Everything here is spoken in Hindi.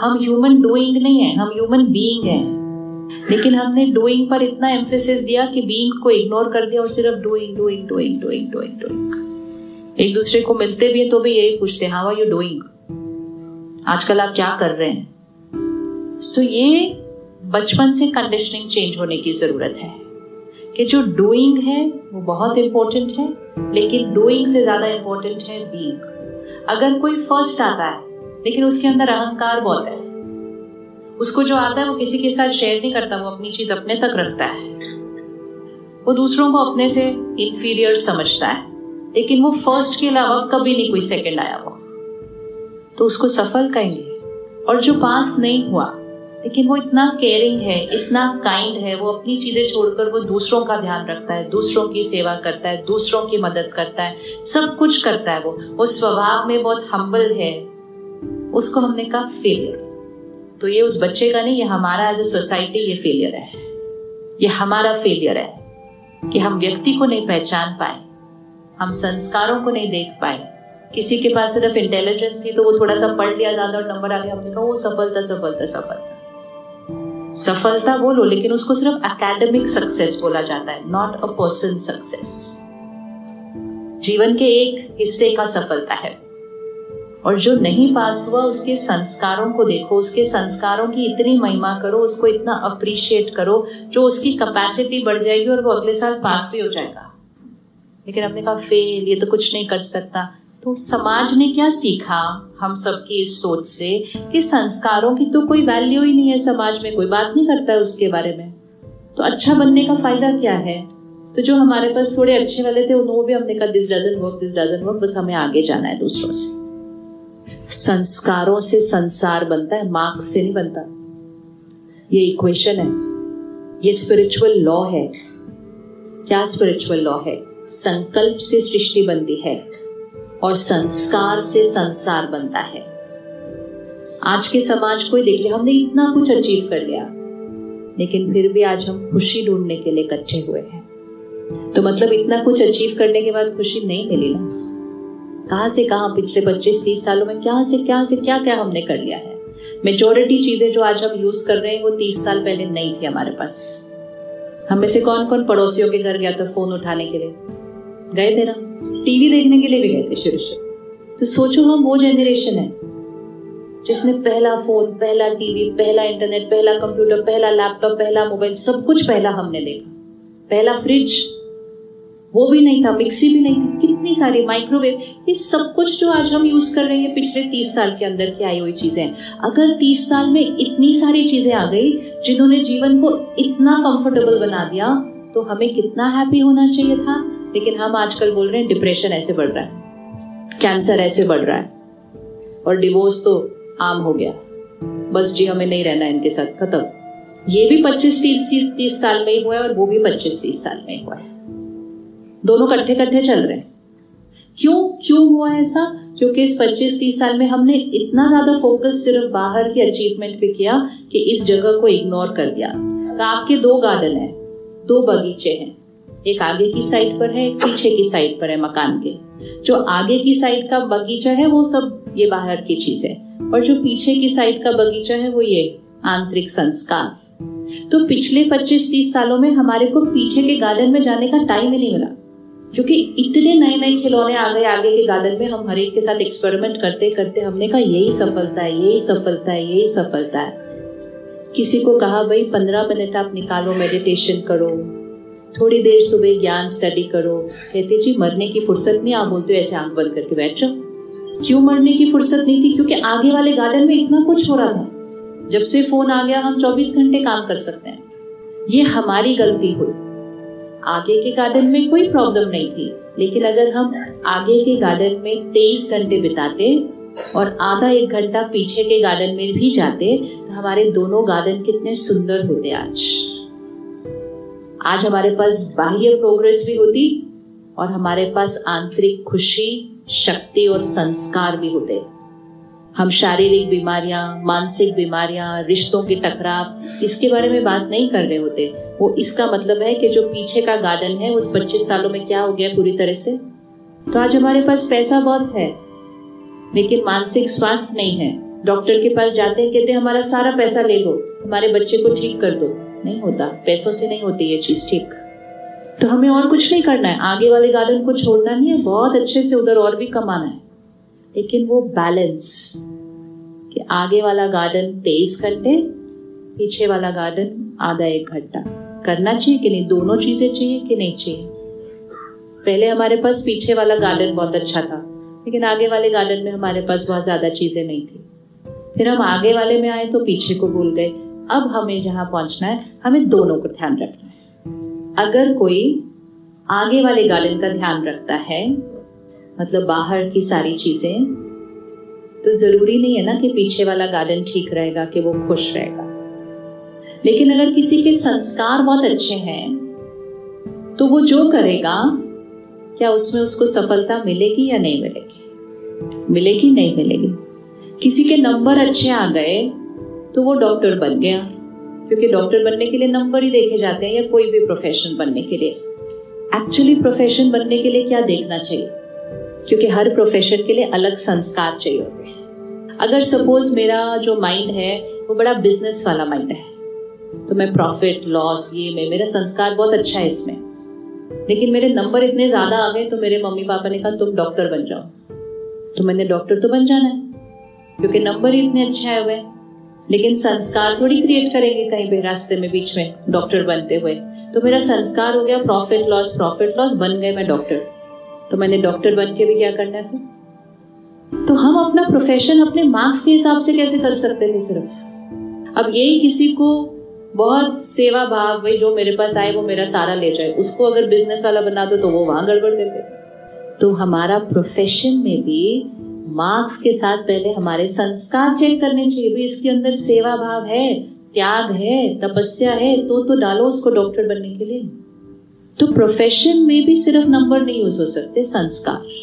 हम ह्यूमन डूइंग नहीं है, हम ह्यूमन बीइंग है। लेकिन हमने डूइंग पर इतना एम्फेसिस दिया कि बीइंग को इग्नोर कर दिया और सिर्फ़ doing doing doing doing doing doing एक दूसरे को मिलते भी है तो भी यही पूछते हैं हाउ आर यू डूइंग आजकल आप क्या कर रहे हैं? सो so ये बचपन से कंडीशनिंग चेंज होने की ज़रूरत है कि जो डूइंग है, वो बहुत इंपॉर्टेंट है, लेकिन डूइंग से ज़्यादा इंपॉर्टेंट है बीइंग अगर कोई फ़र्स्ट आता है लेकिन उसके अंदर अहंकार बहुत है। उसको जो आता है, वो किसी के साथ शेयर नहीं करता, वो अपनी चीज़ अपने तक रखता है। वो दूसरों को अपने से इंफीरियर समझता है, लेकिन वो फ़र्स्ट के अलावा कभी नहीं कोई सेकंड आया वो। तो उसको सफल कहेंगे। और जो पास नहीं हुआ, लेकिन वो इतना केयरिंग है, इतना काइंड है, वो अपनी चीज़ें छोड़कर वो दूसरों का ध्यान रखता है, दूसरों की सेवा करता है, दूसरों की मदद करता है, सब कुछ करता है वो। वो स्वभाव में बहुत हम्बल है उसको हमने कहा फेलियर तो ये उस बच्चे का नहीं, ये हमारा एज ए सोसाइटी ये फेलियर है. ये हमारा फेलियर है कि हम व्यक्ति को नहीं पहचान पाए, हम संस्कारों को नहीं देख पाए. किसी के पास सिर्फ़ इंटेलिजेंस थी तो वो थोड़ा सा पढ़ लिया, ज़्यादा और नंबर आ गया हमने कहा वो सफलता सफलता सफलता. सफलता बोलो, लेकिन उसको सिर्फ़ एकेडमिक सक्सेस बोला जाता है नॉट अ पर्सन सक्सेस जीवन के एक हिस्से का सफलता है. और जो नहीं पास हुआ, उसके संस्कारों को देखो, उसके संस्कारों की इतनी महिमा करो, उसको इतना अप्रिशिएट करो, जो उसकी कैपेसिटी बढ़ जाएगी और वो अगले साल पास भी हो जाएगा। लेकिन आपने कहा, फेल, ये तो कुछ नहीं कर सकता। तो समाज ने क्या सीखा हम सबकी इस सोच से कि संस्कारों की तो कोई वैल्यू ही नहीं है समाज में, कोई बात नहीं करता है उसके बारे में। तो अच्छा बनने का फ़ायदा क्या है? तो जो हमारे पास थोड़े अच्छे वाले थे, उन्होंने भी हमने कहा this doesn't work this doesn't work बस हमें आगे जाना है दूसरों से। संस्कारों से संसार बनता है मार्क्स से नहीं बनता। ये इक्वेशन है। ये स्पिरिचुअल लॉ है। क्या स्पिरिचुअल लॉ है? संकल्प से सृष्टि बनती है और संस्कार से संसार बनता है। आज के समाज को देख लिया, हमने इतना कुछ अचीव कर लिया। लेकिन फिर भी आज हम खुशी ढूँढने के लिए कच्चे हुए हैं। तो मतलब इतना कुछ अचीव करने के बाद खुशी नहीं मिली ना। कहाँ से कहाँ पिछले पच्चीस, तीस सालों में क्या से क्या से क्या क्या हमने कर लिया है? मेजोरिटी चीज़ें जो आज हम यूज़ कर रहे हैं, वो तीस साल पहले नहीं थी हमारे पास। हम में से कौन कौन पड़ोसियों के घर गया था फ़ोन उठाने के लिए? गए थे ना टीवी देखने के लिए भी गए थे शुरू शुरू तो सोचो हम वो जनरेशन है, जिसने पहला फ़ोन पहला टीवी पहला इंटरनेट पहला कंप्यूटर पहला लैपटॉप पहला मोबाइल सब कुछ पहला हमने देखा। पहला फ्रिज वो भी नहीं था मिक्सी भी नहीं थी। कितनी सारी माइक्रोवेव ये सब कुछ जो आज हम यूज़ कर रहे हैं पिछले तीस साल के अंदर की आई हुई चीज़ें अगर तीस साल में इतनी सारी चीज़ें आ गई, जिन्होंने जीवन को इतना कंफर्टेबल बना दिया तो हमें कितना हैप्पी होना चाहिए था? लेकिन हम आजकल बोल रहे हैं डिप्रेशन ऐसे बढ़ रहा है। कैंसर ऐसे बढ़ रहा है। और डिवोर्स तो आम हो गया। बस जी, हमें नहीं रहना इनके साथ, खत्म। ये भी पच्चीस तीस तीस साल में ही हुआ है और वो भी पच्चीस तीस साल में ही हुआ है। दोनों कट्ठे कट्ठे चल रहे हैं। क्यों? क्यों हुआ ऐसा? क्योंकि इस पच्चीस तीस साल में हमने इतना ज़्यादा फोकस सिर्फ़ बाहर के अचीवमेंट पे किया कि इस जगह को इग्नोर कर दिया। तो आपके दो गार्डन है, दो बगीचे हैं। एक आगे की साइड पर है, एक पीछे की साइड पर है मकान के। जो आगे की साइड का बगीचा है, वो सब ये बाहर की चीज़ है। और जो पीछे की साइड का बगीचा है, वो ये आंतरिक संस्कार। तो पिछले 25-30 सालों में हमारे को पीछे के गार्डन में जाने का टाइम ही नहीं मिला। क्योंकि इतने नए नए खिलौने आ गए आगे के गार्डन में, हम हर एक के साथ एक्सपेरिमेंट करते करते हमने कहा, यही सफलता है, यही सफलता है, यही सफलता है। किसी को कहा, भाई, पंद्रह मिनट आप निकालो मेडिटेशन करो। थोड़ी देर सुबह ज्ञान स्टडी करो। कहते, जी, मरने की फुर्सत नहीं, आप बोलते ऐसे आँख बंद करके बैठ जाओ। क्यों मरने की फुर्सत नहीं थी? क्योंकि आगे वाले गार्डन में इतना कुछ हो रहा था। जब से फ़ोन आ गया, हम 24 घंटे काम कर सकते हैं। ये हमारी गलती हुई। आगे के गार्डन में कोई प्रॉब्लम नहीं थी। लेकिन अगर हम आगे के गार्डन में तेईस घंटे बिताते और आधा एक घंटा पीछे के गार्डन में भी जाते तो हमारे दोनों गार्डन कितने सुंदर होते आज। आज हमारे पास बाह्य प्रोग्रेस भी होती और हमारे पास आंतरिक खुशी, शक्ति और संस्कार भी होते। हम शारीरिक बीमारियाँ, मानसिक बीमारियाँ, रिश्तों के टकराव, इसके बारे में बात नहीं कर रहे होते। वो इसका मतलब है कि जो पीछे का गार्डन है, उस 25 सालों में क्या हो गया पूरी तरह से? तो आज हमारे पास पैसा बहुत है, लेकिन मानसिक स्वास्थ्य नहीं है। डॉक्टर के पास जाते हैं, कहते हैं, हमारा सारा पैसा ले लो, हमारे बच्चे को ठीक कर दो। नहीं होता, पैसों से नहीं होती ये चीज़, ठीक। तो हमें और कुछ नहीं करना है, आगे वाले गार्डन को छोड़ना नहीं है, बहुत अच्छे से उधर और भी कमाना है। लेकिन वो बैलेंस कि आगे वाला गार्डन तेईस घंटे, पीछे वाला गार्डन आधा एक घंटा। करना चाहिए कि नहीं? दोनों चीज़ें चाहिए कि नहीं चाहिए? पहले हमारे पास पीछे वाला गार्डन बहुत अच्छा था, लेकिन आगे वाले गार्डन में हमारे पास बहुत ज़्यादा चीज़ें नहीं थी। फिर हम आगे वाले में आए तो पीछे को भूल गए। अब हमें जहाँ पहुँचना है, हमें दोनों को ध्यान रखना है। अगर कोई आगे वाले गार्डन का ध्यान रखता है मतलब बाहर की सारी चीज़ें तो ज़रूरी नहीं है ना कि पीछे वाला गार्डन ठीक रहेगा, कि वो खुश रहेगा। लेकिन अगर किसी के संस्कार बहुत अच्छे हैं तो वो जो करेगा, क्या उसमें उसको सफलता मिलेगी या नहीं मिलेगी? मिलेगी, नहीं मिलेगी। किसी के नंबर अच्छे आ गए तो वो डॉक्टर बन गया। क्योंकि डॉक्टर बनने के लिए नंबर ही देखे जाते हैं, या कोई भी प्रोफेशन बनने के लिए। एक्चुअली प्रोफेशन बनने के लिए क्या देखना चाहिए? क्योंकि हर प्रोफेशन के लिए अलग संस्कार चाहिए होते हैं। अगर सपोज़ मेरा जो माइंड है, वो बड़ा बिज़नेस वाला माइंड है तो मैं प्रॉफिट लॉस ये, में, मेरा संस्कार बहुत अच्छा है इसमें। लेकिन मेरे नंबर इतने ज़्यादा आ गए तो मेरे मम्मी पापा ने कहा, तुम डॉक्टर बन जाओ। तो मैंने डॉक्टर तो बन जाना है, क्योंकि नंबर ही इतने अच्छे आए हुए हैं। लेकिन संस्कार थोड़ी क्रिएट करेंगे कहीं भी रास्ते में, बीच में डॉक्टर बनते हुए। तो मेरा संस्कार हो गया प्रॉफिट लॉस प्रॉफिट लॉस बन गए मैं डॉक्टर तो मैंने डॉक्टर बन के भी क्या करना है तो हम अपना प्रोफेशन अपने मार्क्स के हिसाब से कैसे कर सकते थे सिर्फ़? अब यही किसी को बहुत सेवा भाव, भाई जो मेरे पास आए, वो मेरा सारा ले जाए। उसको अगर बिज़नेस वाला बना दो तो वो वहाँ गड़बड़ देते तो हमारा प्रोफेशन में भी मार्क्स के साथ पहले हमारे संस्कार चेक करने चाहिए। भाई, इसके अंदर सेवा भाव है, त्याग है, तपस्या है तो तो डालो उसको डॉक्टर बनने के लिए। तो प्रोफेशन में भी सिर्फ़ नंबर नहीं यूज़ हो सकते संस्कार।